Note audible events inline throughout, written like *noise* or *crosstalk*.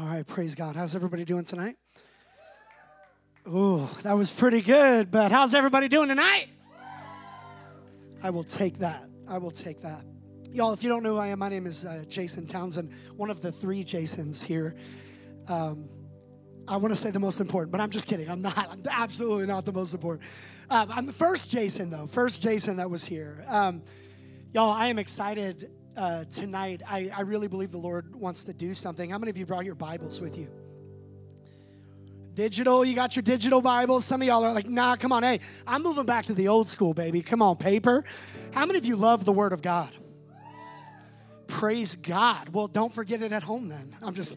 All right, praise God. How's everybody doing tonight? Ooh, that was pretty good, but how's everybody doing tonight? I will take that. I will take that. Y'all, if you don't know who I am, my name is uh, Jason Townsend, one of the three Jasons here. Um, I want to say the most important, but I'm just kidding. I'm not. I'm absolutely not the most important. Um, I'm the first Jason, though. First Jason that was here. Um, y'all, I am excited uh, tonight. I, I really believe the Lord wants to do something. How many of you brought your Bibles with you? Digital, you got your digital Bibles. Some of y'all are like, nah, come on. Hey, I'm moving back to the old school, baby. Come on, paper. How many of you love the Word of God? Praise God. Well, don't forget it at home then. I'm just.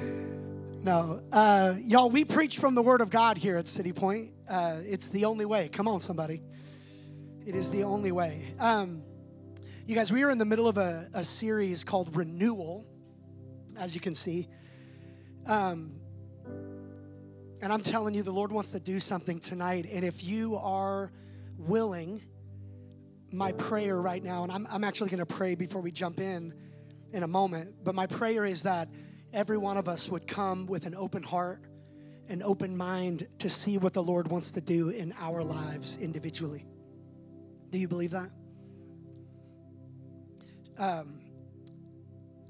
*laughs* no. Uh, y'all, we preach from the Word of God here at City Point. Uh, it's the only way. Come on, somebody. It is the only way. Um, you guys, we are in the middle of a, a series called Renewal, as you can see. Um, and I'm telling you, the Lord wants to do something tonight. And if you are willing, my prayer right now, and I'm, I'm actually going to pray before we jump in in a moment, but my prayer is that every one of us would come with an open heart, an open mind to see what the Lord wants to do in our lives individually. Do you believe that? Um,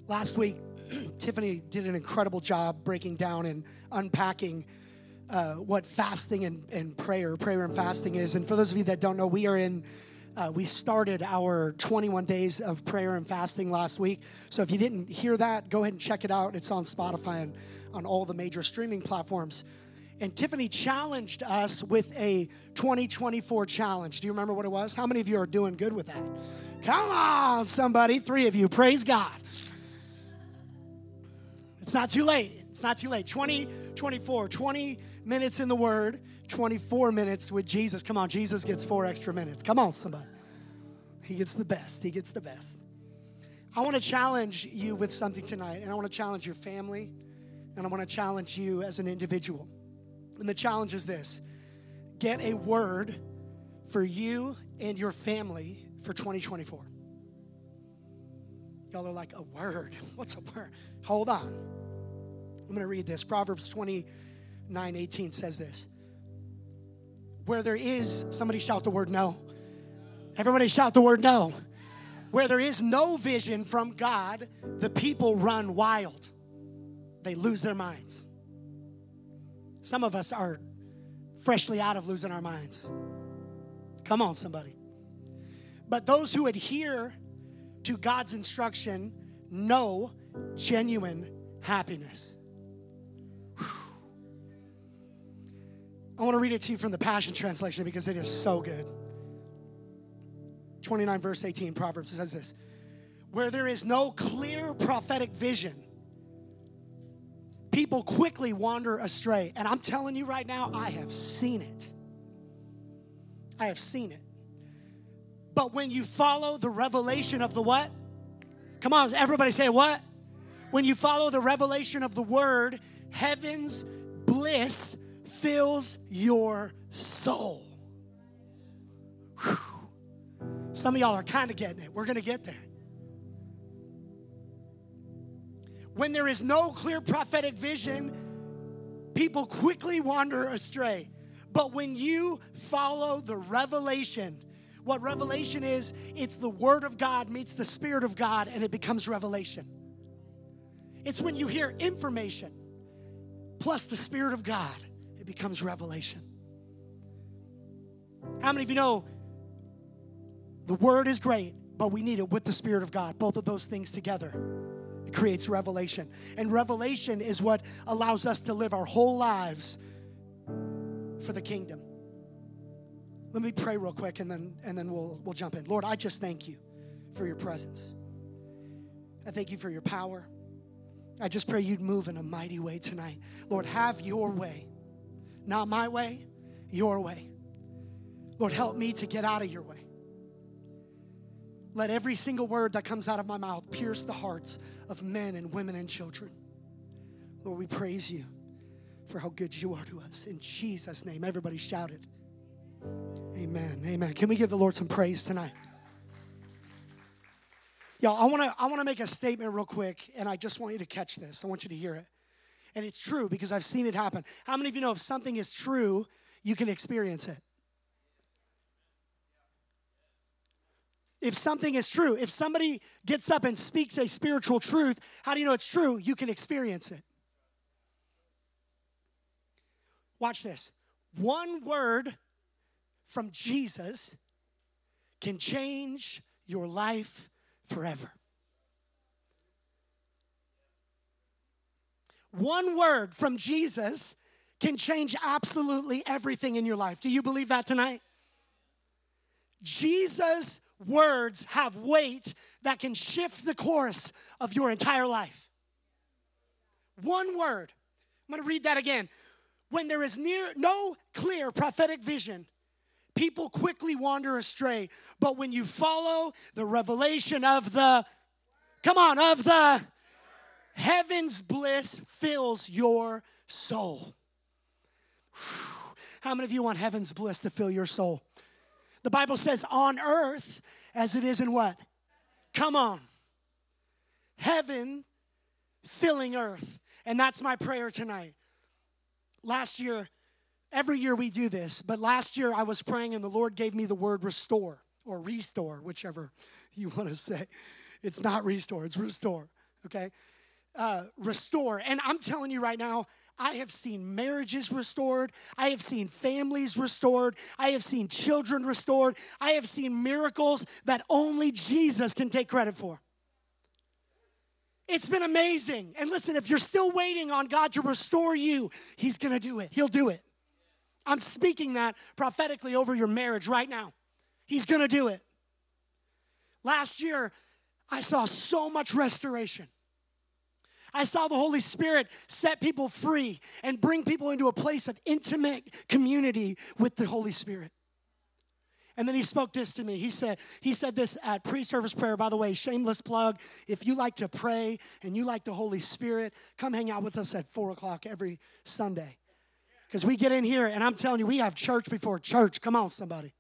last week, *clears throat* Tiffany did an incredible job breaking down and unpacking uh, what fasting and, and prayer, prayer and fasting is. And for those of you that don't know, we are in, uh, we started our 21 days of prayer and fasting last week. So if you didn't hear that, go ahead and check it out. It's on Spotify and on all the major streaming platforms. And Tiffany challenged us with a 2024 challenge. Do you remember what it was? How many of you are doing good with that? Come on, somebody. Three of you. Praise God. It's not too late. It's not too late. 2024, 20 minutes in the Word, 24 minutes with Jesus. Come on, Jesus gets four extra minutes. Come on, somebody. He gets the best. He gets the best. I want to challenge you with something tonight, and I want to challenge your family, and I want to challenge you as an individual. And the challenge is this get a word for you and your family for 2024. Y'all are like, a word? *laughs* What's a word? Hold on. I'm going to read this. Proverbs 29 18 says this. Where there is, somebody shout the word no. Everybody shout the word no. Where there is no vision from God, the people run wild. They lose their minds. Some of us are freshly out of losing our minds. Come on, somebody. But those who adhere to God's instruction know genuine happiness. Whew. I want to read it to you from the Passion Translation because it is so good. 29 verse 18 Proverbs says this Where there is no clear prophetic vision, people quickly wander astray. And I'm telling you right now, I have seen it. I have seen it. But when you follow the revelation of the what? Come on, everybody say what? When you follow the revelation of the word, heaven's bliss fills your soul. Whew. Some of y'all are kind of getting it. We're going to get there. When there is no clear prophetic vision, people quickly wander astray. But when you follow the revelation, what revelation is, it's the Word of God meets the Spirit of God and it becomes revelation. It's when you hear information plus the Spirit of God, it becomes revelation. How many of you know the Word is great, but we need it with the Spirit of God, both of those things together? It creates revelation. And revelation is what allows us to live our whole lives for the kingdom. Let me pray real quick and then and then we'll we'll jump in. Lord, I just thank you for your presence. I thank you for your power. I just pray you'd move in a mighty way tonight. Lord, have your way. Not my way, your way. Lord, help me to get out of your way. Let every single word that comes out of my mouth pierce the hearts of men and women and children. Lord, we praise you for how good you are to us. In Jesus' name, everybody shouted. Amen. Amen. Can we give the Lord some praise tonight? Y'all, I wanna, I wanna make a statement real quick, and I just want you to catch this. I want you to hear it. And it's true because I've seen it happen. How many of you know if something is true, you can experience it? If something is true, if somebody gets up and speaks a spiritual truth, how do you know it's true? You can experience it. Watch this. One word from Jesus can change your life forever. One word from Jesus can change absolutely everything in your life. Do you believe that tonight? Jesus' words have weight that can shift the course of your entire life. One word. I'm going to read that again. When there is near no clear prophetic vision, people quickly wander astray. But when you follow the revelation of the, come on, of the heaven's bliss fills your soul. How many of you want heaven's bliss to fill your soul? The Bible says, on earth as it is in what? Come on. Heaven filling earth. And that's my prayer tonight. Last year, Every year we do this, but last year I was praying and the Lord gave me the word restore or restore, whichever *laughs* you want to say. It's not restore, it's restore, okay? Uh, restore. And I'm telling you right now, I have seen marriages restored. I have seen families restored. I have seen children restored. I have seen miracles that only Jesus can take credit for. It's been amazing. And listen, if you're still waiting on God to restore you, He's gonna do it. He'll do it. I'm speaking that prophetically over your marriage right now. He's gonna do it. Last year, I saw so much restoration. I saw the Holy Spirit set people free and bring people into a place of intimate community with the Holy Spirit. And then he spoke this to me. He said, he said this at pre-service prayer. By the way, shameless plug. If you like to pray and you like the Holy Spirit, come hang out with us at four o'clock every Sunday. Because we get in here and I'm telling you, we have church before church. Come on, somebody.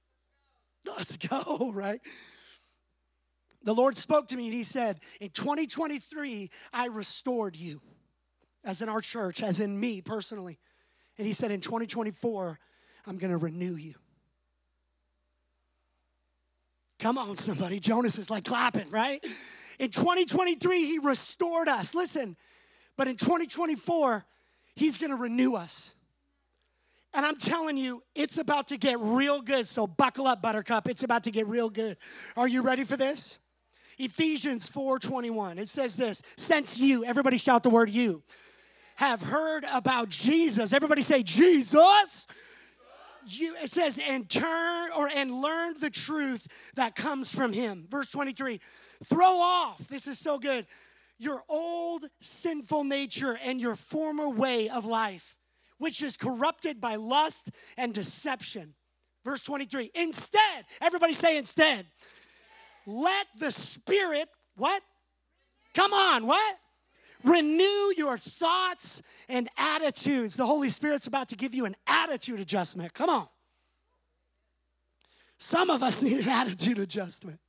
*laughs* Let's go, *laughs* right? The Lord spoke to me and He said, In 2023, I restored you, as in our church, as in me personally. And He said, In 2024, I'm going to renew you. Come on, somebody. Jonas is like clapping, right? In 2023, He restored us. Listen, but in 2024, He's gonna renew us. And I'm telling you, it's about to get real good. So buckle up, Buttercup. It's about to get real good. Are you ready for this? Ephesians 4:21. It says this, since you, everybody shout the word you, have heard about Jesus. Everybody say Jesus. You, it says, and turn or and learn the truth that comes from him. Verse 23. Throw off, this is so good your old sinful nature and your former way of life, which is corrupted by lust and deception. Verse 23. Instead, everybody say instead. Let the Spirit, what? Come on, what? Renew your thoughts and attitudes. The Holy Spirit's about to give you an attitude adjustment. Come on. Some of us need an *laughs* attitude adjustment.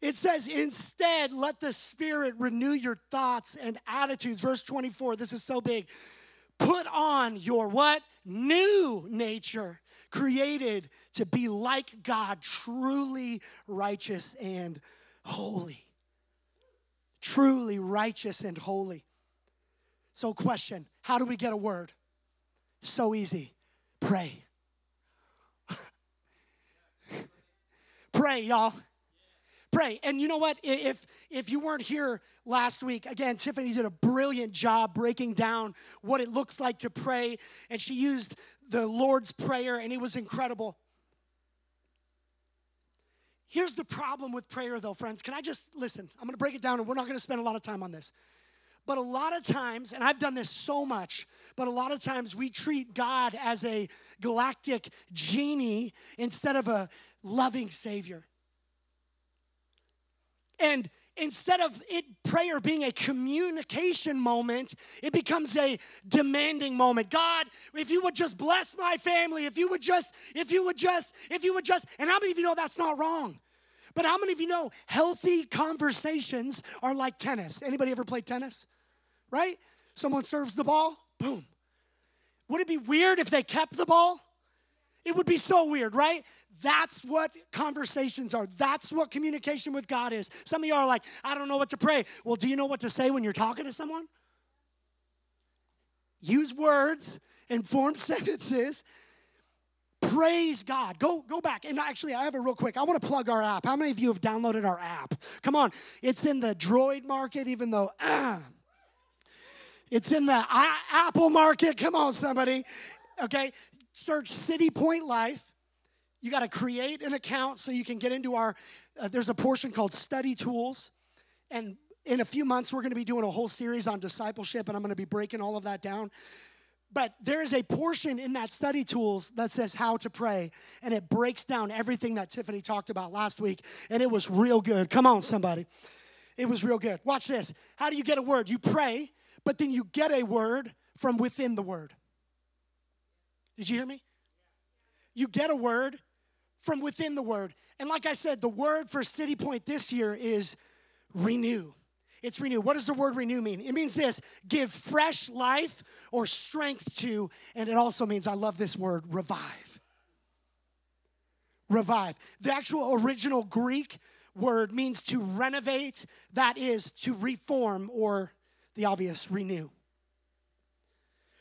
It says, instead, let the Spirit renew your thoughts and attitudes. Verse 24, this is so big. Put on your what? New nature, created to be like God, truly righteous and holy. Truly righteous and holy. So, question How do we get a word? So easy. Pray. *laughs* Pray, y'all. Pray. And you know what? If if you weren't here last week, again, Tiffany did a brilliant job breaking down what it looks like to pray, and she used the Lord's Prayer, and it was incredible. Here's the problem with prayer, though, friends. Can I just listen? I'm gonna break it down, and we're not gonna spend a lot of time on this. But a lot of times, and I've done this so much, but a lot of times we treat God as a galactic genie instead of a loving Savior. And instead of it prayer being a communication moment it becomes a demanding moment god if you would just bless my family if you would just if you would just if you would just and how many of you know that's not wrong But how many of you know healthy conversations are like tennis? Anybody ever played tennis? Right? Someone serves the ball, boom. Would it be weird if they kept the ball? It would be so weird, right? That's what conversations are. That's what communication with God is. Some of you are like, I don't know what to pray. Well, do you know what to say when you're talking to someone? Use words and form *laughs* sentences. Praise God. Go, go back. And actually, I have a real quick. I want to plug our app. How many of you have downloaded our app? Come on. It's in the Droid market, even though uh, *clears throat* it's in the uh, Apple market. Come on, somebody. Okay. Search City Point Life. You got to create an account so you can get into our uh, there's a portion called study tools. And in a few months we're going to be doing a whole series on discipleship and i'm going to be breaking all of that down. But there is a portion in that study tools that says how to pray and it breaks down everything that tiffany talked about last week and it was real good. Come on somebody. It was real good. Watch this. How do you get a word? You pray but then you get a word from within the word did you hear me you get a word from within the word. And like I said, the word for City Point this year is renew. It's renew. What does the word renew mean? It means this give fresh life or strength to, and it also means, I love this word, revive. Revive. The actual original Greek word means to renovate, that is to reform, or the obvious, renew.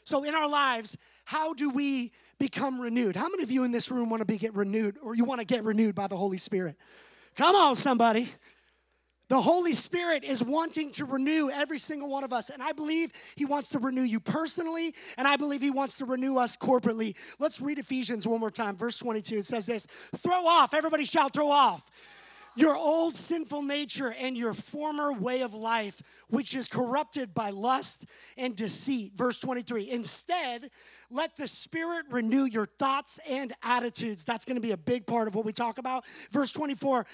So in our lives, how do we become renewed. How many of you in this room want to be get renewed or you want to get renewed by the Holy Spirit? Come on, somebody. The Holy Spirit is wanting to renew every single one of us. And I believe He wants to renew you personally, and I believe He wants to renew us corporately. Let's read Ephesians one more time. Verse 22. It says this Throw off, everybody shout, throw off your old sinful nature and your former way of life, which is corrupted by lust and deceit. Verse 23. Instead, let the Spirit renew your thoughts and attitudes. That's going to be a big part of what we talk about. Verse 24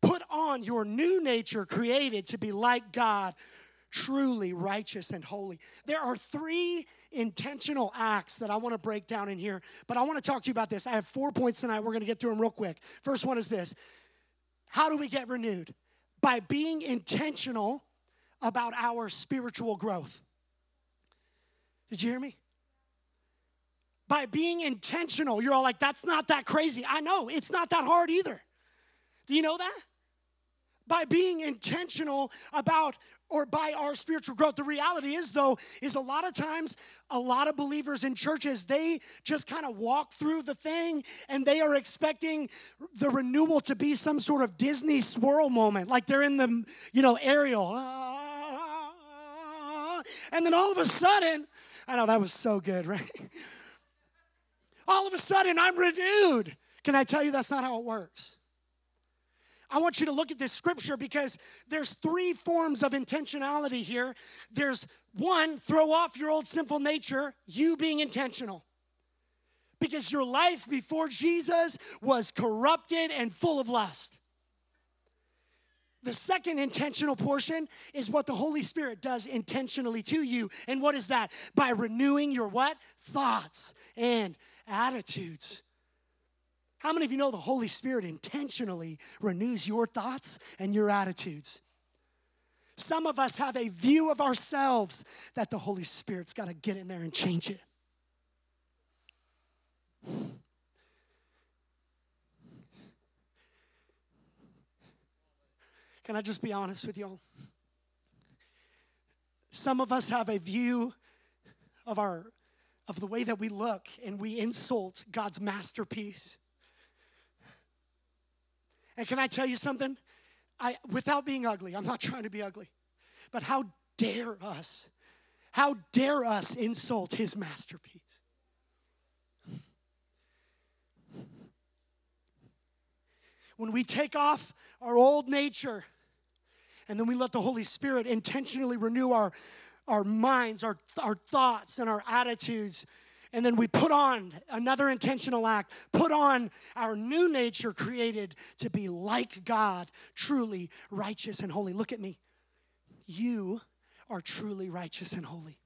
put on your new nature created to be like God, truly righteous and holy. There are three intentional acts that I want to break down in here, but I want to talk to you about this. I have four points tonight. We're going to get through them real quick. First one is this How do we get renewed? By being intentional about our spiritual growth. Did you hear me? by being intentional. You're all like, that's not that crazy. I know, it's not that hard either. Do you know that? By being intentional about or by our spiritual growth. The reality is, though, is a lot of times, a lot of believers in churches, they just kind of walk through the thing and they are expecting the renewal to be some sort of Disney swirl moment, like they're in the, you know, Ariel. And then all of a sudden, I know that was so good, *laughs* right? all of a sudden I'm renewed. Can I tell you that's not how it works? I want you to look at this scripture because there's three forms of intentionality here. There's one, throw off your old sinful nature, you being intentional. Because your life before Jesus was corrupted and full of lust. The second intentional portion is what the Holy Spirit does intentionally to you. And what is that? By renewing your what? Thoughts and attitudes. How many of you know the Holy Spirit intentionally renews your thoughts and your attitudes? Some of us have a view of ourselves that the Holy Spirit's got to get in there and change it. Can I just be honest with y'all? Some of us have a view of our of the way that we look and we insult God's masterpiece. And can I tell you something? I without being ugly, I'm not trying to be ugly. But how dare us? How dare us insult his masterpiece? When we take off our old nature and then we let the Holy Spirit intentionally renew our our minds, our, our thoughts, and our attitudes. And then we put on another intentional act, put on our new nature created to be like God, truly righteous and holy. Look at me. You are truly righteous and holy.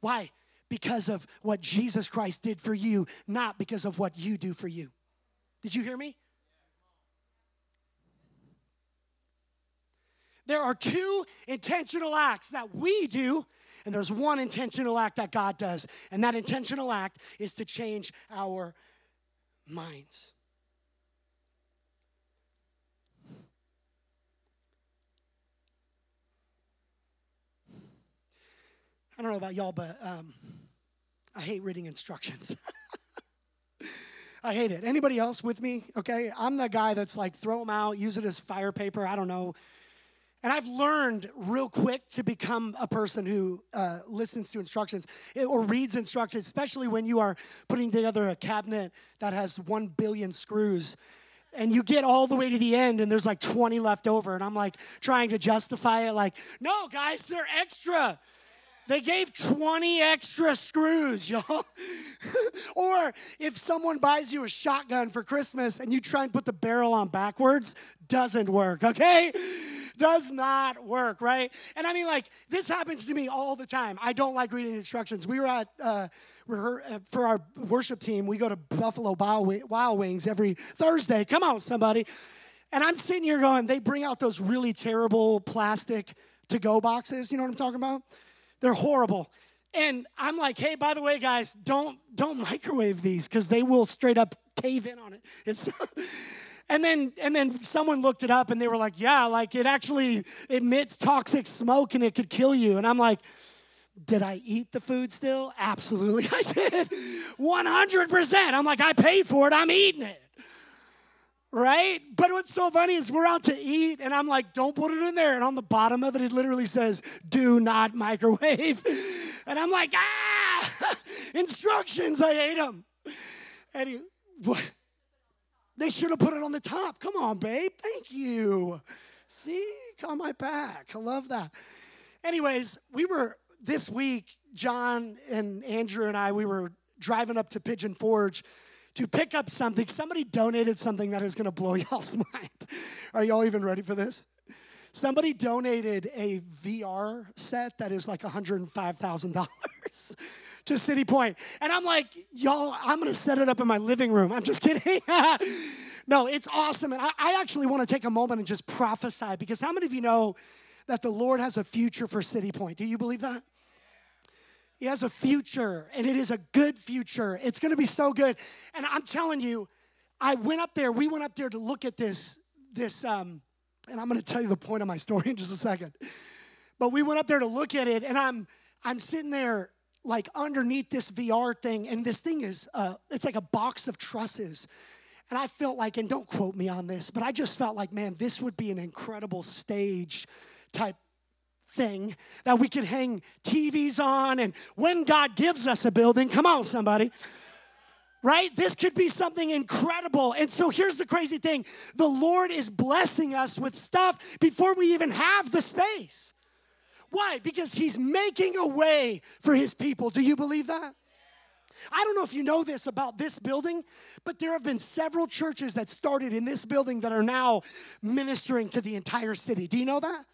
Why? Because of what Jesus Christ did for you, not because of what you do for you. Did you hear me? There are two intentional acts that we do, and there's one intentional act that God does. And that intentional act is to change our minds. I don't know about y'all, but um, I hate reading instructions. *laughs* I hate it. Anybody else with me? Okay, I'm the guy that's like throw them out, use it as fire paper. I don't know. And I've learned real quick to become a person who uh, listens to instructions or reads instructions, especially when you are putting together a cabinet that has one billion screws. And you get all the way to the end, and there's like 20 left over. And I'm like trying to justify it, like, no, guys, they're extra. They gave 20 extra screws, *laughs* y'all. or if someone buys you a shotgun for Christmas and you try and put the barrel on backwards, doesn't work, okay? Does not work, right? And I mean, like, this happens to me all the time. I don't like reading instructions. We were at, uh, uh for our worship team, we go to Buffalo Wild Wings every Thursday. Come on, somebody. And I'm sitting here going, they bring out those really terrible plastic to go boxes. You know what I'm talking about? They're horrible. And I'm like, hey, by the way, guys, don't don't microwave these because they will straight up cave in on it. It's *laughs* and then and then someone looked it up and they were like, yeah, like it actually emits toxic smoke and it could kill you. And I'm like, did I eat the food still? Absolutely, *laughs* I did. 100%. I'm like, I paid for it, I'm eating it right? But what's so funny is we're out to eat, and I'm like, don't put it in there. And on the bottom of it, it literally says, do not microwave. *laughs* And I'm like, ah, *laughs* instructions, I ate them. And he, what? They should have put it on the top. Come on, babe. Thank you. See, on my back. I love that. Anyways, we were this week, John and Andrew and I, we were driving up to Pigeon Forge to pick up something. Somebody donated something that is going to blow *laughs* y'all's mind. Are y'all even ready for this? Somebody donated a VR set that is like $105,000 to City Point. And I'm like, y'all, I'm going to set it up in my living room. I'm just kidding. *laughs* no, it's awesome. And I, I actually want to take a moment and just prophesy because how many of you know that the Lord has a future for City Point? Do you believe that? He has a future, and it is a good future. It's gonna be so good. And I'm telling you, I went up there, we went up there to look at this, this, um, and I'm gonna tell you the point of my story *laughs* in just a second. But we went up there to look at it, and I'm I'm sitting there like underneath this VR thing, and this thing is uh, it's like a box of trusses. And I felt like, and don't quote me on this, but I just felt like, man, this would be an incredible stage type thing that we could hang TVs on. And when God gives us a building, come on, somebody. Right? This could be something incredible. And so here's the crazy thing the Lord is blessing us with stuff before we even have the space. Why? Because He's making a way for His people. Do you believe that? I don't know if you know this about this building, but there have been several churches that started in this building that are now ministering to the entire city. Do you know that?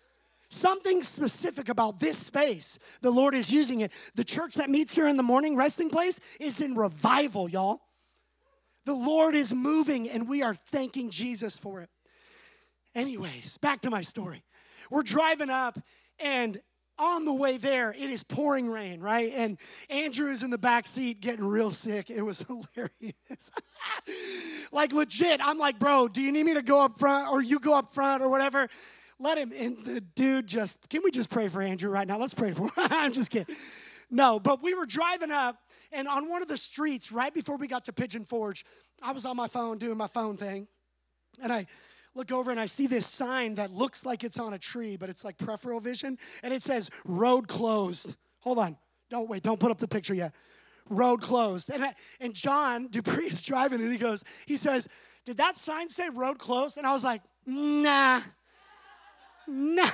Something specific about this space, the Lord is using it. The church that meets here in the morning, resting place, is in revival, y'all. The Lord is moving, and we are thanking Jesus for it. Anyways, back to my story. We're driving up, and on the way there, it is pouring rain, right? And Andrew is in the back seat getting real sick. It was *laughs* hilarious. *laughs* like, legit, I'm like, bro, do you need me to go up front or you go up front or whatever? let him. And the dude just, can we just pray for Andrew right now? Let's pray for him. *laughs* I'm just kidding. No, but we were driving up, and on one of the streets, right before we got to Pigeon Forge, I was on my phone doing my phone thing. And I look over and I see this sign that looks like it's on a tree, but it's like peripheral vision. And it says, Road closed. Hold on. Don't wait. Don't put up the picture yet. Road closed. And, I, and John Dupree is driving and he goes, he says, Did that sign say road closed? And I was like, Nah nah,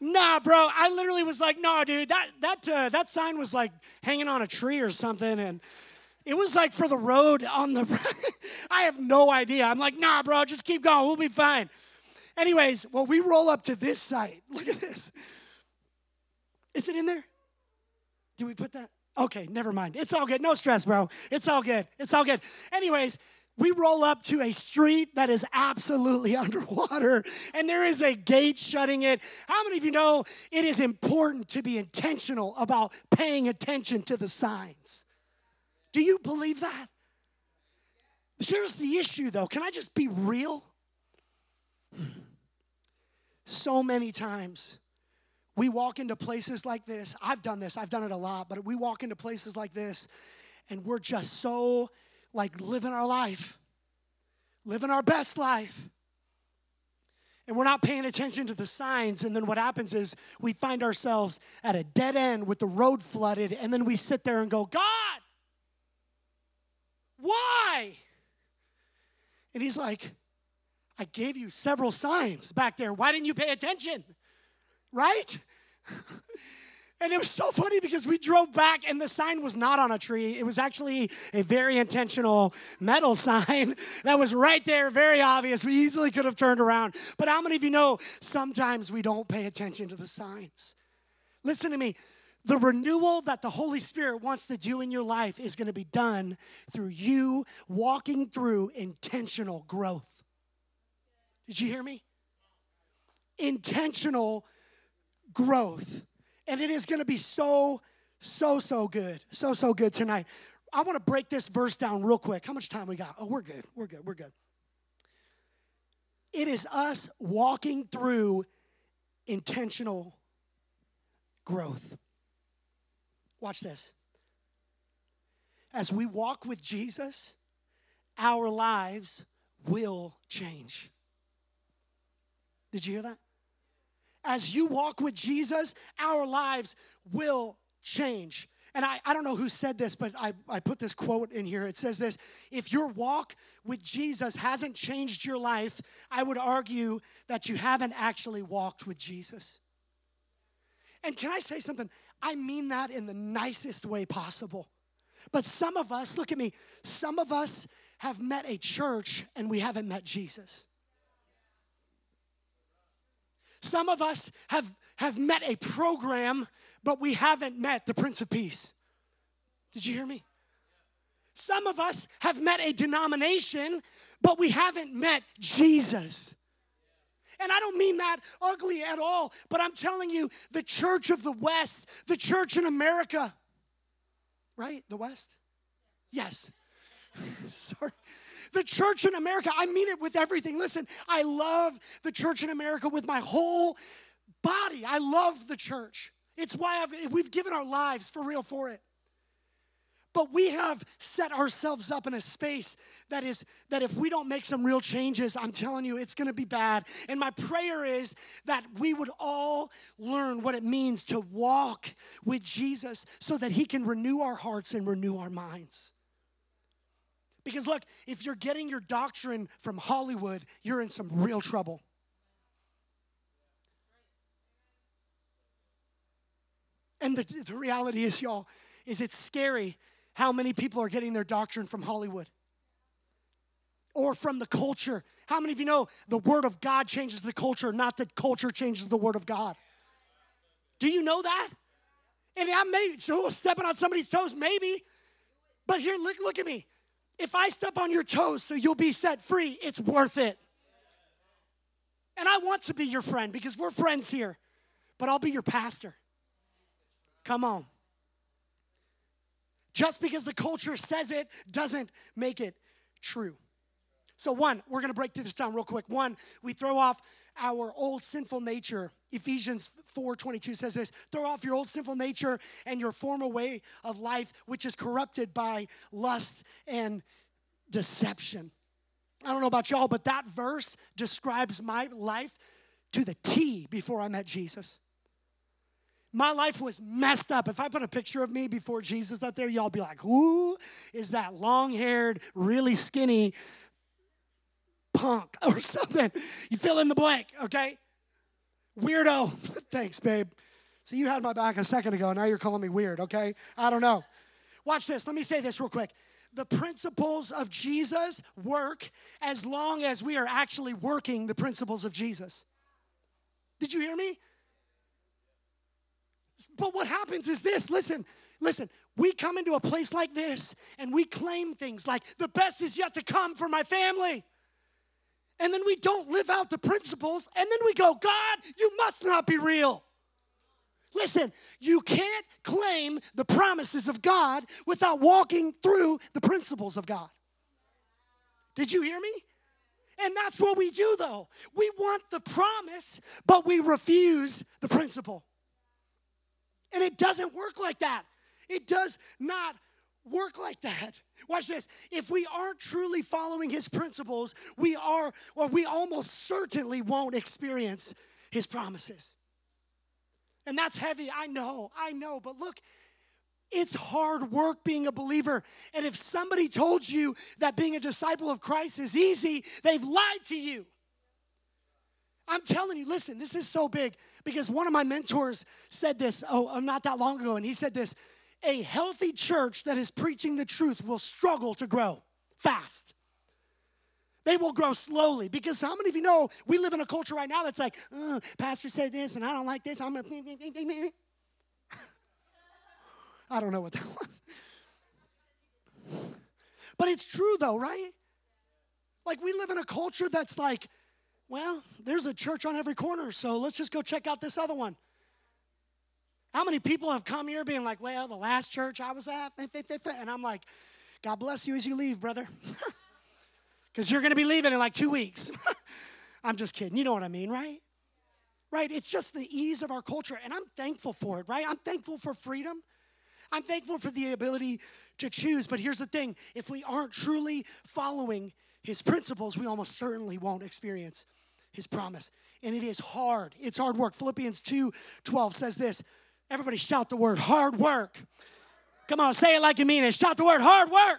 nah, bro. I literally was like, no, dude, that that uh, that sign was like hanging on a tree or something, and it was like for the road on the. *laughs* I have no idea. I'm like, nah, bro, just keep going. We'll be fine. Anyways, well, we roll up to this site. *laughs* Look at this. Is it in there? Did we put that? Okay, never mind. It's all good. No stress, bro. It's all good. It's all good. Anyways, we roll up to a street that is absolutely *laughs* underwater and there is a gate shutting it. How many of you know it is important to be intentional about paying attention to the signs? Do you believe that? Here's the issue though. Can I just be real? So many times we walk into places like this. I've done this, I've done it a lot, but we walk into places like this and we're just so like living our life, living our best life. And we're not paying attention to the signs. And then what happens is we find ourselves at a dead end with the road flooded. And then we sit there and go, God, why? And he's like, I gave you several signs back there. Why didn't you pay attention? Right? *laughs* And it was so funny because we drove back and the sign was not on a tree. It was actually a very intentional metal *laughs* sign that was right there, very obvious. We easily could have turned around. But how many of you know sometimes we don't pay attention to the signs? Listen to me. The renewal that the Holy Spirit wants to do in your life is going to be done through you walking through intentional growth. Did you hear me? Intentional growth. And it is going to be so, so, so good. So, so good tonight. I want to break this verse down real quick. How much time we got? Oh, we're good. We're good. We're good. It is us walking through intentional growth. Watch this. As we walk with Jesus, our lives will change. Did you hear that? as you walk with Jesus, our lives will change. And I, I don't know who said this, but I, I put this quote in here. It says this If your walk with Jesus hasn't changed your life, I would argue that you haven't actually walked with Jesus. And can I say something? I mean that in the nicest way possible. But some of us, look at me, some of us have met a church and we haven't met Jesus. Some of us have, have met a program, but we haven't met the Prince of Peace. Did you hear me? Some of us have met a denomination, but we haven't met Jesus. And I don't mean that ugly at all, but I'm telling you, the church of the West, the church in America, right? The West? Yes. *laughs* Sorry the church in America, I mean it with everything. Listen, I love the church in America with my whole body. I love the church. It's why I've, we've given our lives for real for it. But we have set ourselves up in a space that is that if we don't make some real changes, I'm telling you, it's gonna be bad. And my prayer is that we would all learn what it means to walk with Jesus so that He can renew our hearts and renew our minds. Because look, if you're getting your doctrine from Hollywood, you're in some real trouble. And the, the reality is, y'all, is it's scary how many people are getting their doctrine from Hollywood or from the culture. How many of you know the Word of God changes the culture, not that culture changes the Word of God? Do you know that? And I may so stepping on somebody's toes, maybe. But here, look, look at me. If I step on your toes so you'll be set free, it's worth it. And I want to be your friend because we're friends here, but I'll be your pastor. Come on. Just because the culture says it doesn't make it true. So, one, we're gonna break this down real quick. One, we throw off our old sinful nature. Ephesians 4:22 says this, throw off your old sinful nature and your former way of life which is corrupted by lust and deception. I don't know about y'all, but that verse describes my life to the T before I met Jesus. My life was messed up. If I put a picture of me before Jesus out there, y'all be like, who is that long haired, really skinny punk or *laughs* something. You fill in the blank, okay? Weirdo. *laughs* Thanks, babe. So you had my back a second ago, now you're calling me weird, okay? I don't know. Watch this. Let me say this real quick. The principles of Jesus work as long as we are actually working the principles of Jesus. Did you hear me? But what happens is this listen, listen, we come into a place like this and we claim things like the best is yet to come for my family. And then we don't live out the principles, and then we go, God, you must not be real. Listen, you can't claim the promises of God without walking through the principles of God. Did you hear me? And that's what we do, though. We want the promise, but we refuse the principle. And it doesn't work like that. It does not work like that. *laughs* Watch this. If we aren't truly following his principles, we are, or we almost certainly won't experience his promises. And that's heavy. I know, I know. But look, it's hard work being a believer. And if somebody told you that being a disciple of Christ is easy, they've lied to you. I'm telling you, listen, this is so big because one of my mentors said this, oh, uh, not that long ago, and he said this a healthy church that is preaching the truth will struggle to grow fast. They will grow slowly because how many of you know we live in a culture right now that's like, oh, Pastor said this and I don't like this. I'm gonna. *laughs* I don't know what that was. But it's true though, right? Like we live in a culture that's like, well, there's a church on every corner, so let's just go check out this other one. How many people have come here being like, well, the last church I was at, and I'm like, God bless you as you leave, brother. *laughs* because you're going to be leaving in like two weeks. *laughs* I'm just kidding. You know what I mean, right? Right? It's just the ease of our culture, and I'm thankful for it, right? I'm thankful for freedom. I'm thankful for the ability to choose. But here's the thing if we aren't truly following his principles, we almost certainly won't experience his promise. And it is hard. It's hard work. Philippians 2 12 says this. Everybody shout the word hard work. Come on, say it like you mean it. Shout the word hard work.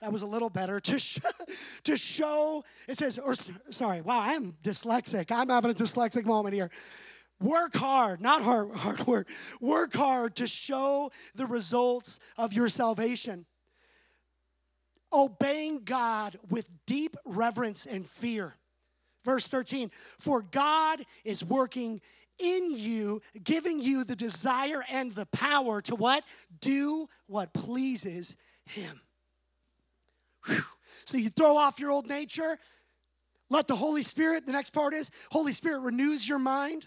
That was a little better to, sh- *laughs* to show. It says, or sorry, wow, I am dyslexic. I'm having a dyslexic moment here. Work hard, not hard, hard work. Work hard to show the results of your salvation. Obeying God with deep reverence and fear. Verse 13, for God is working in you, giving you the desire and the power to what? Do what pleases Him. Whew. So you throw off your old nature, let the Holy Spirit, the next part is Holy Spirit renews your mind.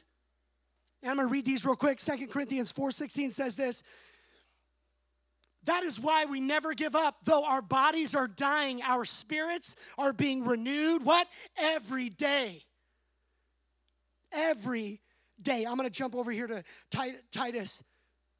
And I'm gonna read these real quick. Second Corinthians 4:16 says this. That is why we never give up. Though our bodies are dying, our spirits are being renewed. What? Every day. Every day. I'm going to jump over here to Titus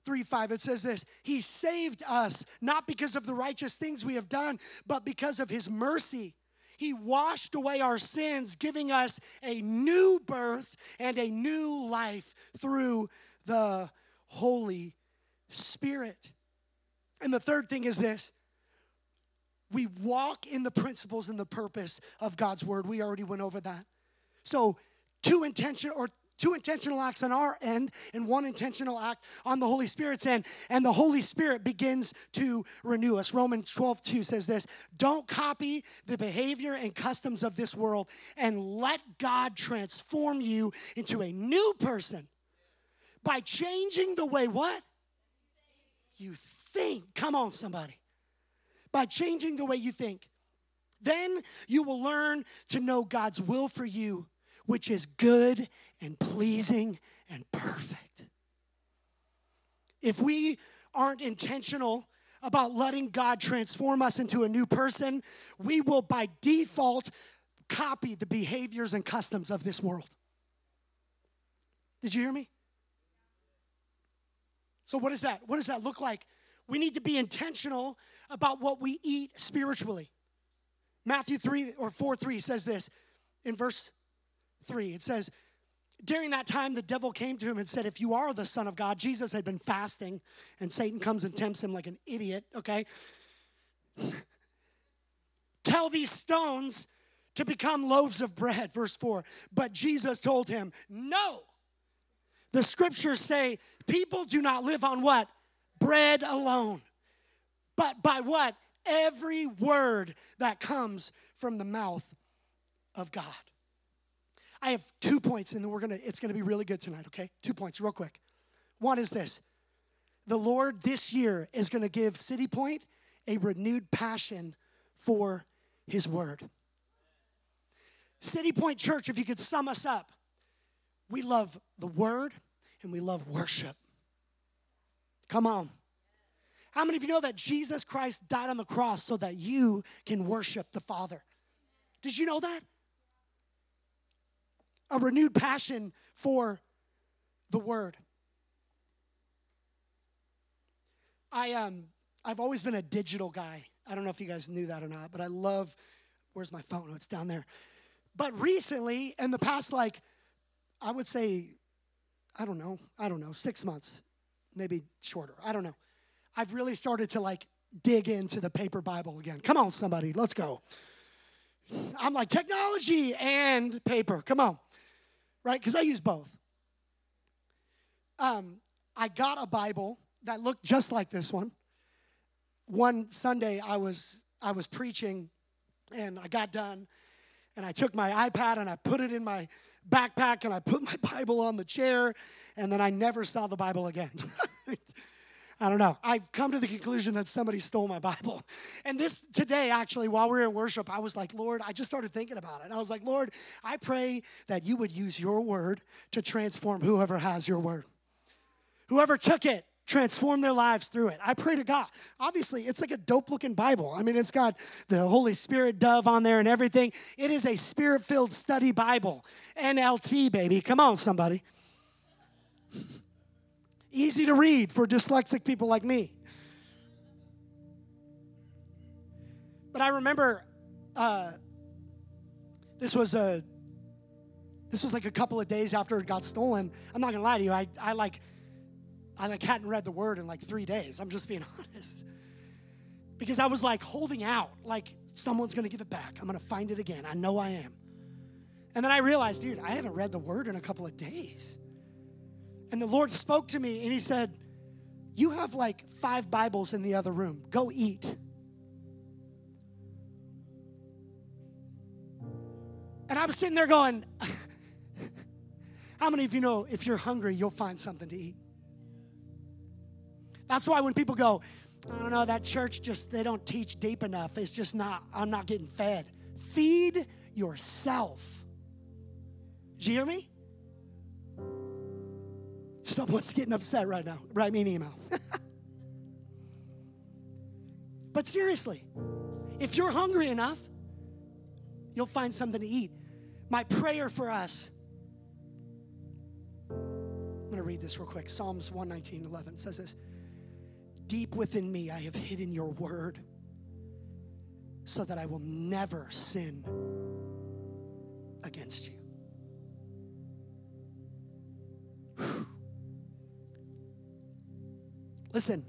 3 5, it says this He saved us not because of the righteous things we have done, but because of His mercy. He washed away our sins, giving us a new birth and a new life through the Holy Spirit. And the third thing is this we walk in the principles and the purpose of God's word. We already went over that. So, two intention or two intentional acts on our end and one intentional act on the Holy Spirit's end. And the Holy Spirit begins to renew us. Romans 12, 2 says this Don't copy the behavior and customs of this world and let God transform you into a new person by changing the way what? You think. Come on, somebody. By changing the way you think. Then you will learn to know God's will for you which is good and pleasing and perfect. If we aren't intentional about letting God transform us into a new person, we will by default copy the behaviors and customs of this world. Did you hear me? So, what is that? What does that look like? We need to be intentional about what we eat spiritually. Matthew 3 or 4 3 says this in verse 3. It says, during that time, the devil came to him and said, If you are the Son of God, Jesus had been fasting, and Satan comes and tempts him like an idiot, okay? *laughs* Tell these stones to become loaves of bread, verse 4. But Jesus told him, No. The scriptures say, People do not live on what? Bread alone, but by what? Every word that comes from the mouth of God. I have two points, and then we're gonna, it's gonna be really good tonight, okay? Two points, real quick. One is this the Lord this year is to give City Point a renewed passion for His Word. City Point Church, if you could sum us up, we love the Word and we love worship. Come on. How many of you know that Jesus Christ died on the cross so that you can worship the Father? Did you know that? A renewed passion for the Word. I um I've always been a digital guy. I don't know if you guys knew that or not, but I love where's my phone? Oh, it's down there. But recently, in the past like I would say I don't know, I don't know, 6 months, maybe shorter. I don't know. I've really started to like dig into the paper Bible again. Come on somebody, let's go. I'm like technology and paper. Come on. Right? Cuz I use both. Um I got a Bible that looked just like this one. One Sunday I was I was preaching and I got done and I took my iPad and I put it in my backpack and I put my *laughs* Bible on the chair and then I never saw the Bible again. *laughs* I don't know. I've come to the conclusion that somebody stole my Bible. *laughs* And this today, actually, while we were in worship, I was like, Lord, I just started thinking about it. And I was like, Lord, I pray that you would use your word to transform whoever has your word. Whoever took it transform their lives through it. I pray to God. Obviously, it's like a dope looking Bible. I mean, it's got the Holy Spirit dove on there and everything. It is a spirit filled study Bible. NLT, baby. Come on, somebody. Easy to read for dyslexic people like me. But I remember uh, this was a this was like a couple of days after it got stolen. I'm not gonna lie to you. I, I like I like hadn't read the word in like three days. I'm just being *laughs* honest. Because I was like holding out, like someone's gonna give it back. I'm gonna find it again. I know I am. And then I realized, dude, I haven't read the word in a couple of days. And the Lord spoke to me and He said, You have like five Bibles in the other room. Go eat. And I was sitting there going, *laughs* How many of you know if you're hungry, you'll find something to eat? That's why when people go, I don't know, that church just, they don't teach deep enough. It's just not, I'm not getting fed. Feed yourself. Did you hear me? Someone's getting upset right now. Write me an email. *laughs* but seriously, if you're hungry enough, you'll find something to eat. My prayer for us. I'm going to read this real quick. Psalms 119, 11 says this Deep within me, I have hidden your word so that I will never sin against you. Whew. Listen,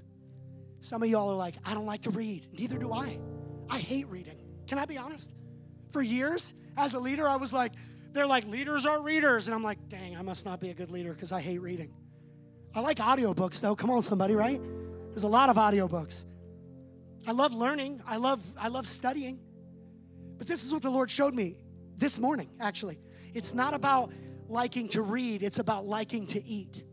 some of y'all are like, I don't like to read. Neither do I. I hate reading. Can I be honest? For years, as a leader, I was like, they're like, leaders are readers. And I'm like, dang, I must not be a good leader because I hate reading. I like audiobooks though. Come on, somebody, right? There's a lot of audiobooks. I love learning. I love I love studying. But this is what the Lord showed me this morning, actually. It's not about liking to read, it's about liking to eat.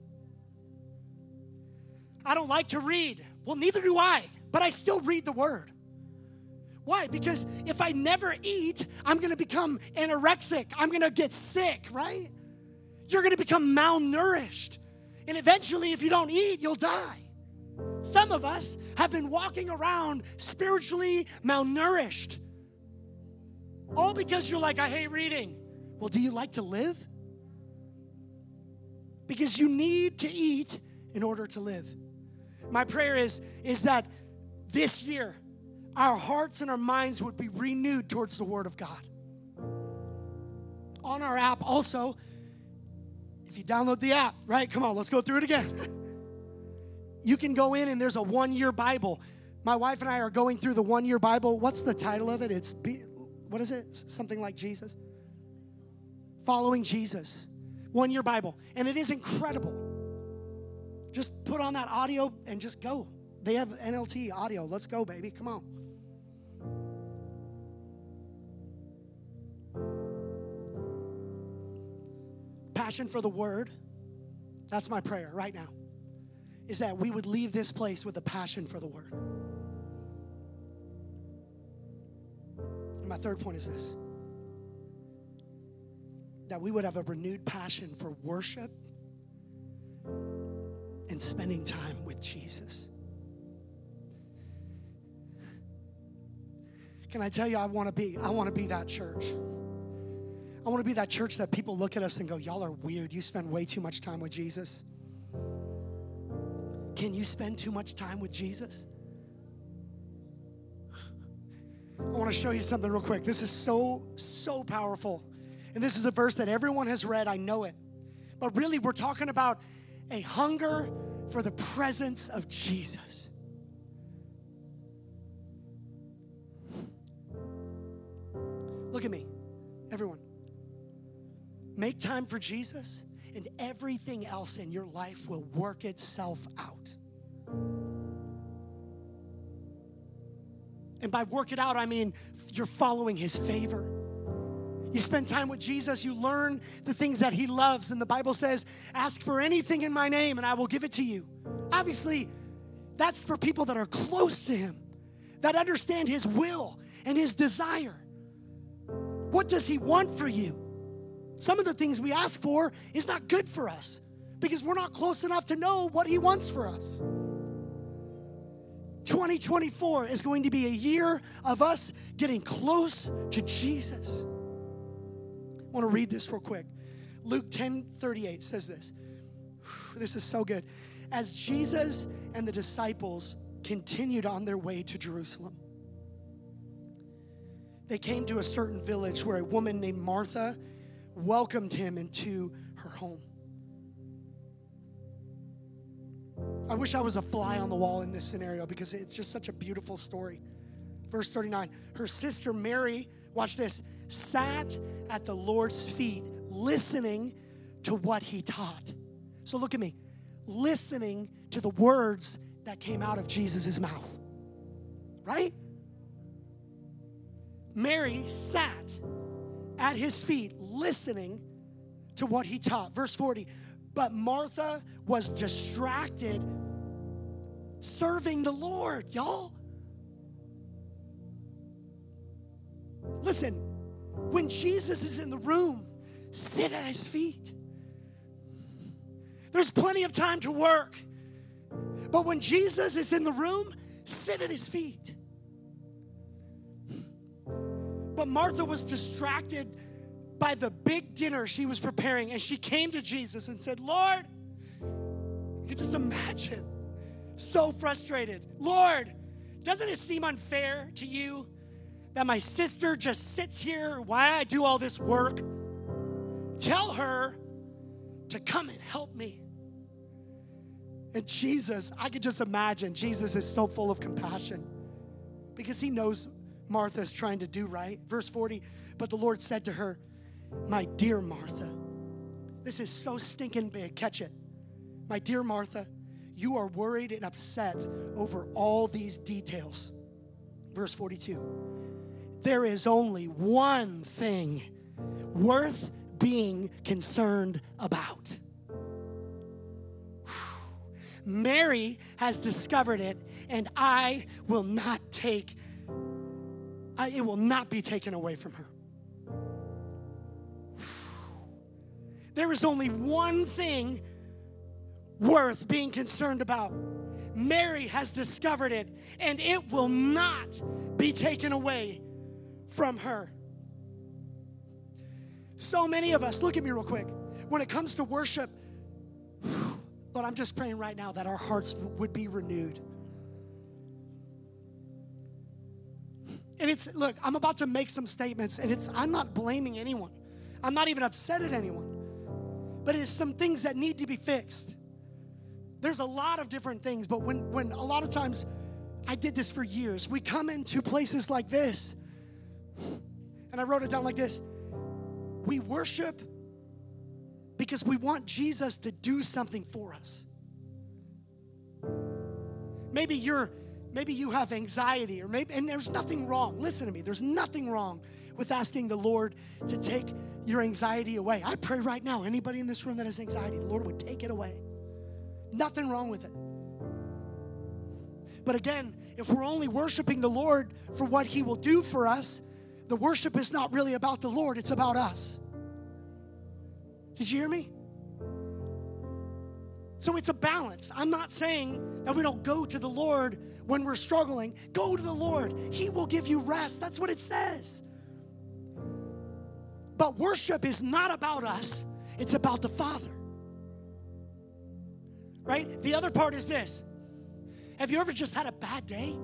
I don't like to read. Well, neither do I, but I still read the word. Why? Because if I never eat, I'm gonna become anorexic. I'm gonna get sick, right? You're gonna become malnourished. And eventually, if you don't eat, you'll die. Some of us have been walking around spiritually malnourished. All because you're like, I hate reading. Well, do you like to live? Because you need to eat in order to live. My prayer is, is that this year, our hearts and our minds would be renewed towards the Word of God. On our app, also, if you download the app, right? Come on, let's go through it again. *laughs* you can go in and there's a one year Bible. My wife and I are going through the one year Bible. What's the title of it? It's, be, what is it? Something like Jesus? Following Jesus. One year Bible. And it is incredible. Just put on that audio and just go. They have NLT audio. Let's go, baby. Come on. Passion for the word. That's my prayer right now is that we would leave this place with a passion for the word. And my third point is this that we would have a renewed passion for worship and spending time with Jesus. Can I tell you I want to be I want to be that church. I want to be that church that people look at us and go, "Y'all are weird. You spend way too much time with Jesus." Can you spend too much time with Jesus? I want to show you something real quick. This is so so powerful. And this is a verse that everyone has read. I know it. But really we're talking about a hunger for the presence of Jesus. Look at me, everyone. Make time for Jesus, and everything else in your life will work itself out. And by work it out, I mean you're following his favor. You spend time with Jesus, you learn the things that he loves. And the Bible says, Ask for anything in my name, and I will give it to you. Obviously, that's for people that are close to him, that understand his will and his desire. What does he want for you? Some of the things we ask for is not good for us because we're not close enough to know what he wants for us. 2024 is going to be a year of us getting close to Jesus. I want to read this real quick. Luke 10 38 says this. *sighs* This is so good. As Jesus and the disciples continued on their way to Jerusalem, they came to a certain village where a woman named Martha welcomed him into her home. I wish I was a fly on the wall in this scenario because it's just such a beautiful story. Verse 39 Her sister Mary, watch this, sat at the Lord's feet listening to what he taught. So look at me, listening to the words that came out of Jesus' mouth, right? Mary sat at his feet listening to what he taught. Verse 40 But Martha was distracted serving the Lord, y'all. Listen, when Jesus is in the room, sit at his feet. There's plenty of time to work. But when Jesus is in the room, sit at his feet. But Martha was distracted by the big dinner she was preparing, and she came to Jesus and said, Lord, you can just imagine, so frustrated. Lord, doesn't it seem unfair to you that my sister just sits here while I do all this work? Tell her to come and help me. And Jesus, I could just imagine, Jesus is so full of compassion because he knows Martha's trying to do right. Verse 40, but the Lord said to her, My dear Martha, this is so stinking big. Catch it. My dear Martha, you are worried and upset over all these details. Verse 42, there is only one thing worth being concerned about. Mary has discovered it, and I will not take I, it will not be taken away from her. *sighs* There is only one thing worth being concerned about. Mary has discovered it, and it will not be taken away from her. So many of us, look at me real quick. When it comes to worship, *sighs* Lord, I'm just praying right now that our hearts would be renewed. And it's, look, I'm about to make some statements, and it's, I'm not blaming anyone. I'm not even upset at anyone. But it's some things that need to be fixed. There's a lot of different things, but when, when a lot of times, I did this for years, we come into places like this, and I wrote it down like this we worship because we want Jesus to do something for us. Maybe you're maybe you have anxiety or maybe and there's nothing wrong listen to me there's nothing wrong with asking the lord to take your anxiety away i pray right now anybody in this room that has anxiety the lord would take it away nothing wrong with it But again, if we're only worshiping the Lord for what He will do for us, the worship is not really about the Lord, it's about us. Did you hear me? So it's a balance. I'm not saying that we don't go to the Lord when we're struggling. Go to the Lord, He will give you rest. That's what it says. But worship is not about us, it's about the Father. Right? The other part is this Have you ever just had a bad day?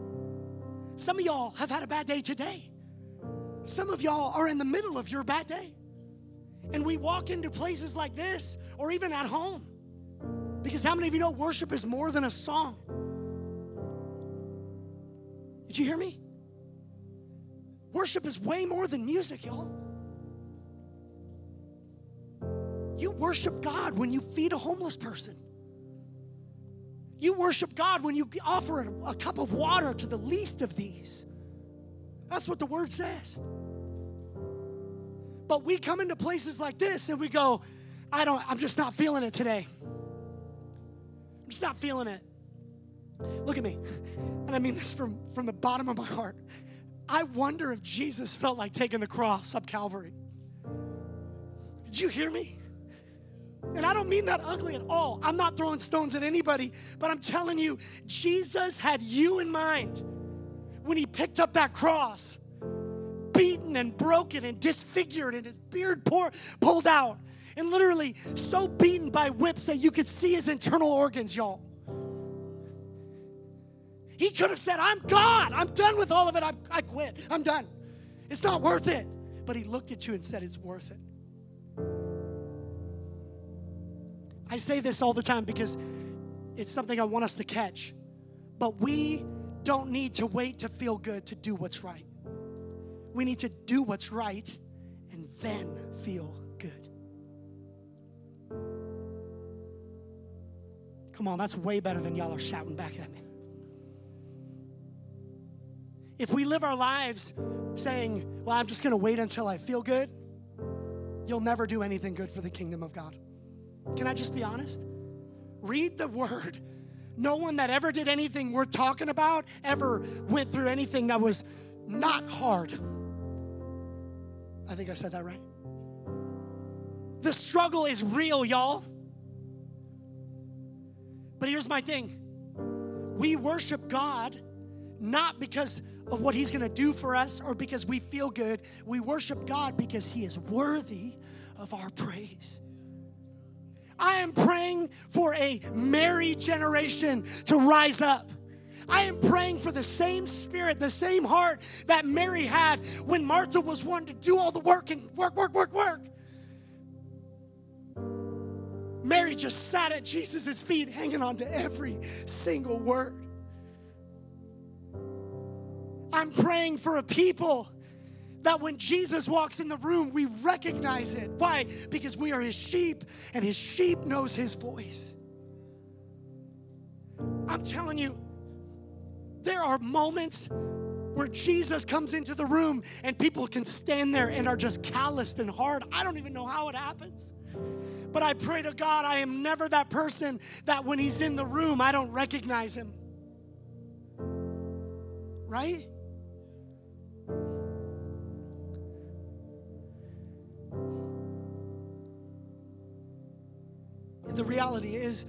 Some of y'all have had a bad day today. Some of y'all are in the middle of your bad day. And we walk into places like this or even at home. Because how many of you know worship is more than a song? Did you hear me? Worship is way more than music, y'all. You worship God when you feed a homeless person. You worship God when you offer a, a cup of water to the least of these. That's what the word says. But we come into places like this and we go, I don't, I'm just not feeling it today. I'm just not feeling it. Look at me. And I mean this from, from the bottom of my heart. I wonder if Jesus felt like taking the cross up Calvary. Did you hear me? And I don't mean that ugly at all. I'm not throwing stones at anybody, but I'm telling you, Jesus had you in mind when he picked up that cross, beaten and broken and disfigured, and his beard pour, pulled out, and literally so beaten by whips that you could see his internal organs, y'all. He could have said, I'm God. I'm done with all of it. I, I quit. I'm done. It's not worth it. But he looked at you and said, It's worth it. I say this all the time because it's something I want us to catch. But we don't need to wait to feel good to do what's right. We need to do what's right and then feel good. Come on, that's way better than y'all are shouting back at me. If we live our lives saying, Well, I'm just gonna wait until I feel good, you'll never do anything good for the kingdom of God. Can I just be honest? Read the word. No one that ever did anything worth talking about ever went through anything that was not hard. I think I said that right. The struggle is real, y'all. But here's my thing we worship God not because of what He's gonna do for us or because we feel good. We worship God because He is worthy of our praise. I am praying for a Mary generation to rise up. I am praying for the same spirit, the same heart that Mary had when Martha was one to do all the work and work, work, work, work. Mary just sat at Jesus' feet, hanging on to every single word. I'm praying for a people that when Jesus walks in the room, we recognize it. Why? Because we are his sheep and his sheep knows his voice. I'm telling you, there are moments where Jesus comes into the room and people can stand there and are just calloused and hard. I don't even know how it happens. But I pray to God, I am never that person that when he's in the room, I don't recognize him. Right? The reality is,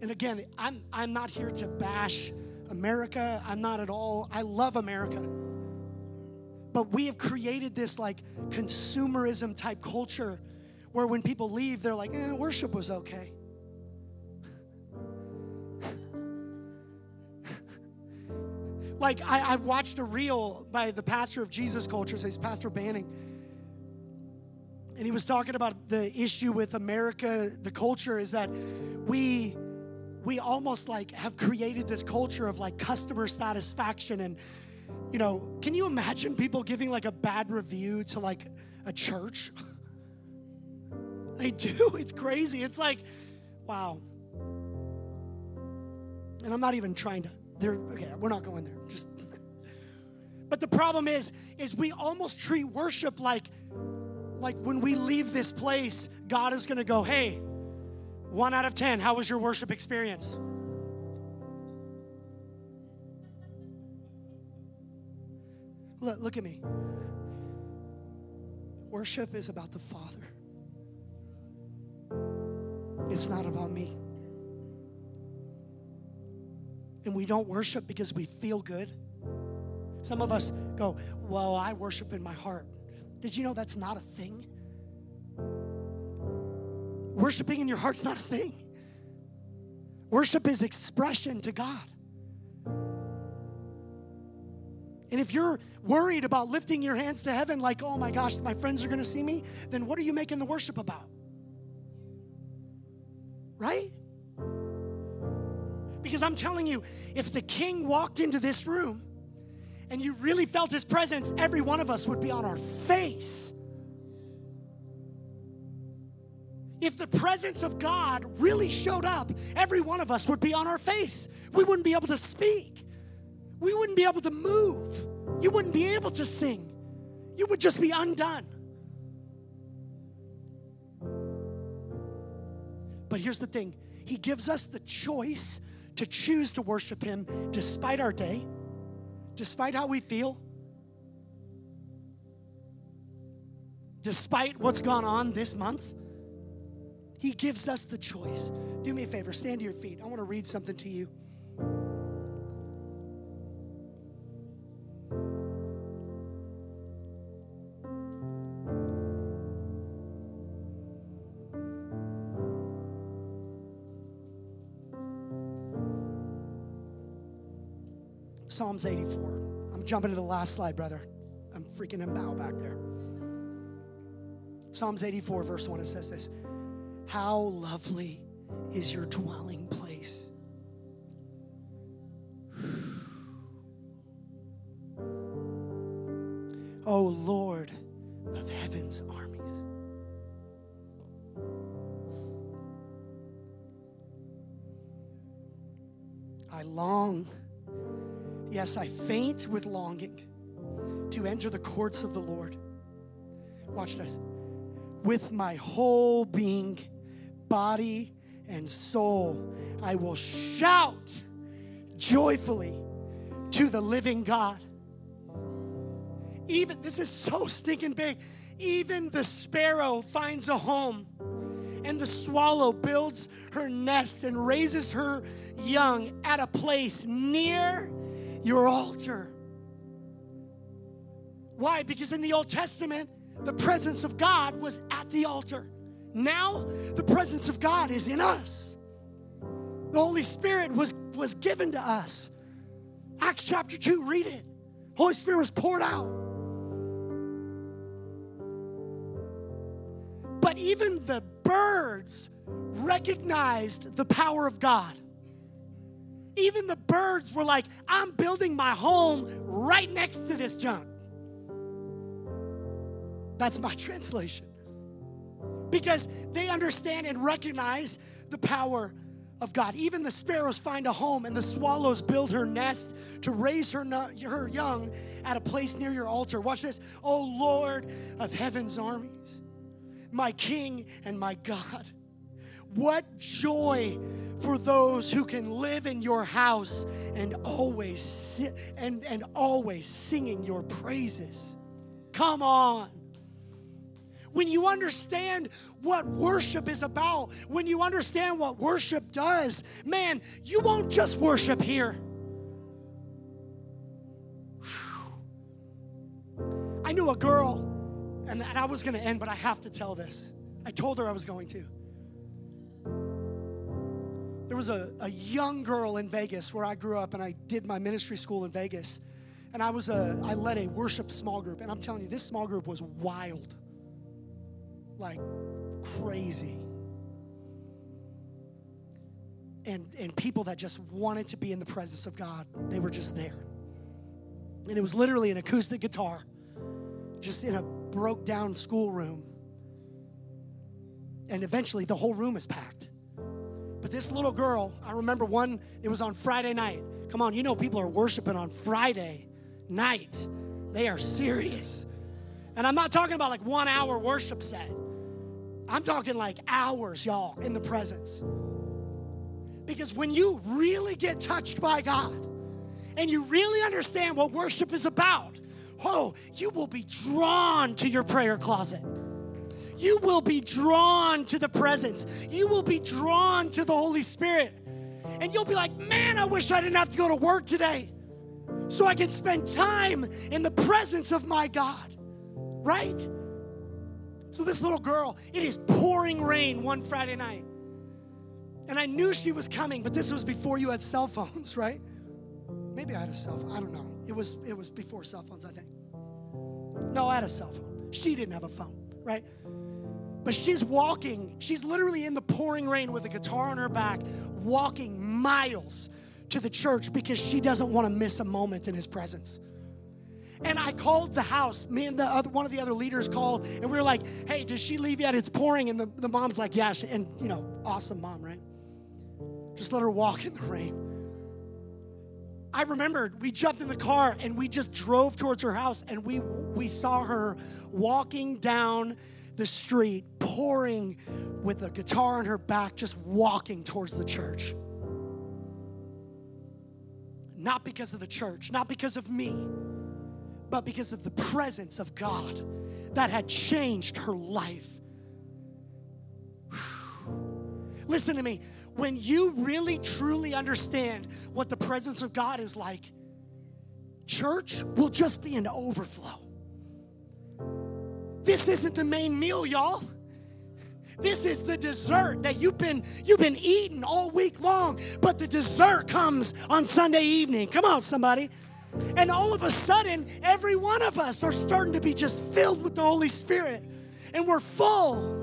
and again, I'm, I'm not here to bash America. I'm not at all. I love America. But we have created this like consumerism type culture where when people leave, they're like, eh, worship was okay. *laughs* like I, I, watched a reel by the pastor of Jesus Culture, says Pastor Banning, and he was talking about the issue with America, the culture is that we we almost like have created this culture of like customer satisfaction and you know, can you imagine people giving like a bad review to like a church? *laughs* they do. It's crazy. It's like, wow. And I'm not even trying to there okay, we're not going there. Just *laughs* But the problem is is we almost treat worship like like when we leave this place, God is going to go, hey, One out of 10, how was your worship experience? Look, look at me. Worship is about the Father, it's not about me. And we don't worship because we feel good. Some of us go, Well, I worship in my heart. Did you know that's not a thing? Worshiping in your heart's not a thing. Worship is expression to God. And if you're worried about lifting your hands to heaven, like, oh my gosh, my friends are gonna see me, then what are you making the worship about? Right? Because I'm telling you, if the king walked into this room and you really felt his presence, every one of us would be on our face. If the presence of God really showed up, every one of us would be on our face. We wouldn't be able to speak we wouldn't be able to move. You wouldn't be able to sing. You would just be undone. But here's the thing He gives us the choice to choose to worship Him despite our day, despite how we feel, despite what's gone on this month. He gives us the choice. Do me a favor, stand to your feet. I want to read something to you. Psalms 84. I'm jumping to the last slide, brother. I'm freaking him out back there. Psalms 84, verse 1, it says this How lovely is your dwelling place. The courts of the Lord. Watch this. With my whole being, body, and soul, I will shout joyfully to the living God. Even, this is so stinking big, even the sparrow finds a home and the swallow builds her nest and raises her young at a place near your altar. Why? Because in the Old Testament, the presence of God was at the altar. Now, the presence of God is in us. The Holy Spirit was, was given to us. Acts chapter 2, read it. Holy Spirit was poured out. But even the birds recognized the power of God. Even the birds were like, I'm building my home right next to this junk. That's my *laughs* translation. Because they understand and recognize the power of God. Even the sparrows find a home, and the swallows build her nest to raise her, her young at a place near your altar. Watch this. Oh Lord of heaven's armies, my King and my God. What joy for those who can live in your house and always and, and always singing your praises. Come on. When you understand what worship is about, when you understand what worship does, man, you won't just worship here. I knew a girl, and I was going to end, but I have to tell this. I told her I was going to there was a, a young girl in Vegas where I grew up and I did my ministry school in Vegas. And I was a I led a worship small group. And I'm telling you, this small group was wild. Like crazy. And and people that just wanted to be in the presence of God, they were just there. And it was literally an acoustic guitar, just in a broke down schoolroom. And eventually the whole room is packed. But this little girl, I remember one, it was on Friday night. Come on, you know people are worshiping on Friday night. They are serious. And I'm not talking about like one hour worship set. I'm talking like hours, y'all, in the presence. Because when you really get touched by God and you really understand what worship is about, oh, you will be drawn to your prayer closet. You will be drawn to the presence. You will be drawn to the Holy Spirit. And you'll be like, man, I wish I didn't have to go to work today so I can spend time in the presence of my God, right? So, this little girl, it is pouring rain one Friday night. And I knew she was coming, but this was before you had cell phones, *laughs* right? Maybe I had a cell phone. I don't know. It was it was before cell phones, I think. No, I had a cell phone. She didn't have a phone, right? But she's walking, she's literally in the pouring rain with a guitar on her back, walking miles to the church because she doesn't want to miss a moment in his presence. And I called the house. Me and the other, one of the other leaders called, and we were like, "Hey, does she leave yet? It's pouring." And the, the mom's like, "Yeah." She, and you know, awesome mom, right? Just let her walk in the rain. I remembered we jumped in the car and we just drove towards her house, and we we saw her walking down the street, pouring with a guitar on her back, just walking towards the church. Not because of the church, not because of me, but because of the presence of God that had changed her life. Listen to me. When you really truly understand what the presence of God is like, church will just be an overflow. This isn't the main meal, y'all. This is the dessert that you've been you've been eating all week long, but the dessert comes on Sunday evening. Come on, somebody. And all of a sudden, every one of us are starting to be just filled with the Holy Spirit, and we're full.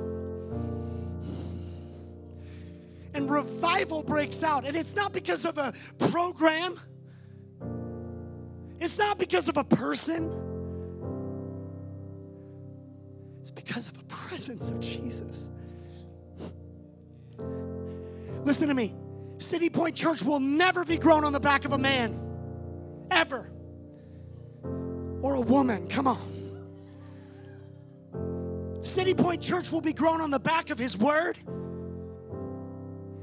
And revival breaks out, and it's not because of a program. It's not because of a person. It's because of a presence of Jesus. Listen to me. City Point Church will never be grown on the back of a man, ever. Or a woman, come on. City Point Church will be grown on the back of His Word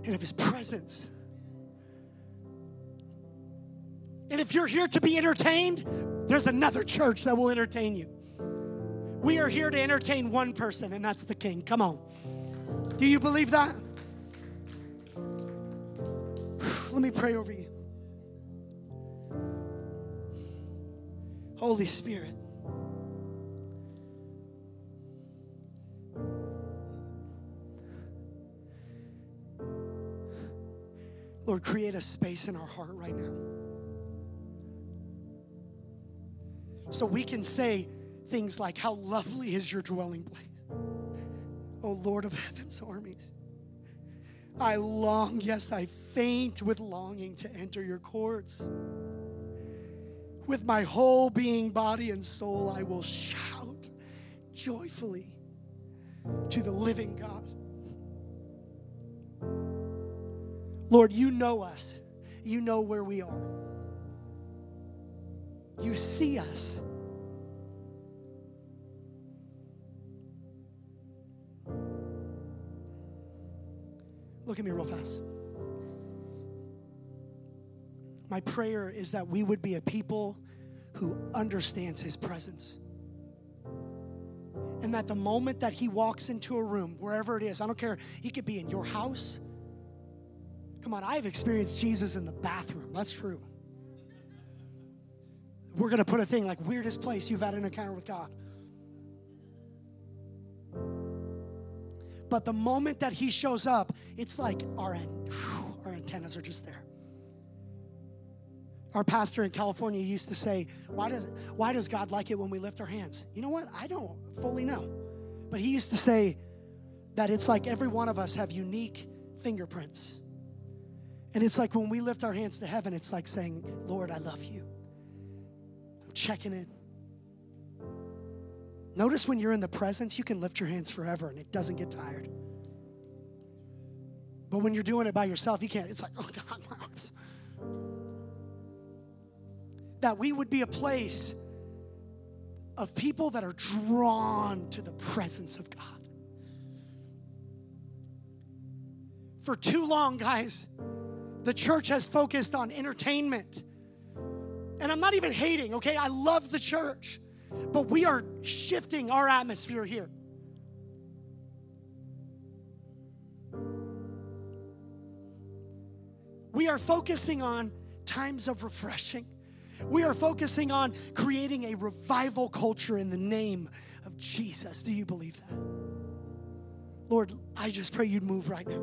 and of His presence. And if you're here to be entertained, there's another church that will entertain you. We are here to entertain one person, and that's the King. Come on. Do you believe that? Let me pray over you. Holy Spirit. Lord, create a space in our heart right now. So we can say things like, How lovely is your dwelling place, O Lord of heaven's armies. I long, yes, I faint with longing to enter your courts. With my whole being, body, and soul, I will shout joyfully to the living God. Lord, you know us, you know where we are, you see us. Look at me real fast. My prayer is that we would be a people who understands his presence. And that the moment that he walks into a room, wherever it is, I don't care, he could be in your house. Come on, I've experienced Jesus in the bathroom. That's true. We're going to put a thing like weirdest place you've had an encounter with God. But the moment that he shows up, it's like our, our antennas are just there. Our pastor in California used to say, why does, why does God like it when we lift our hands? You know what? I don't fully know. But he used to say that it's like every one of us have unique fingerprints. And it's like when we lift our hands to heaven, it's like saying, Lord, I love you. I'm checking in. Notice when you're in the presence, you can lift your hands forever and it doesn't get tired. But when you're doing it by yourself, you can't. It's like, oh God, my arms. That we would be a place of people that are drawn to the presence of God. For too long, guys, the church has focused on entertainment. And I'm not even hating, okay? I love the church. But we are shifting our atmosphere here. We are focusing on times of refreshing. We are focusing on creating a revival culture in the name of Jesus. Do you believe that? Lord, I just pray you'd move right now.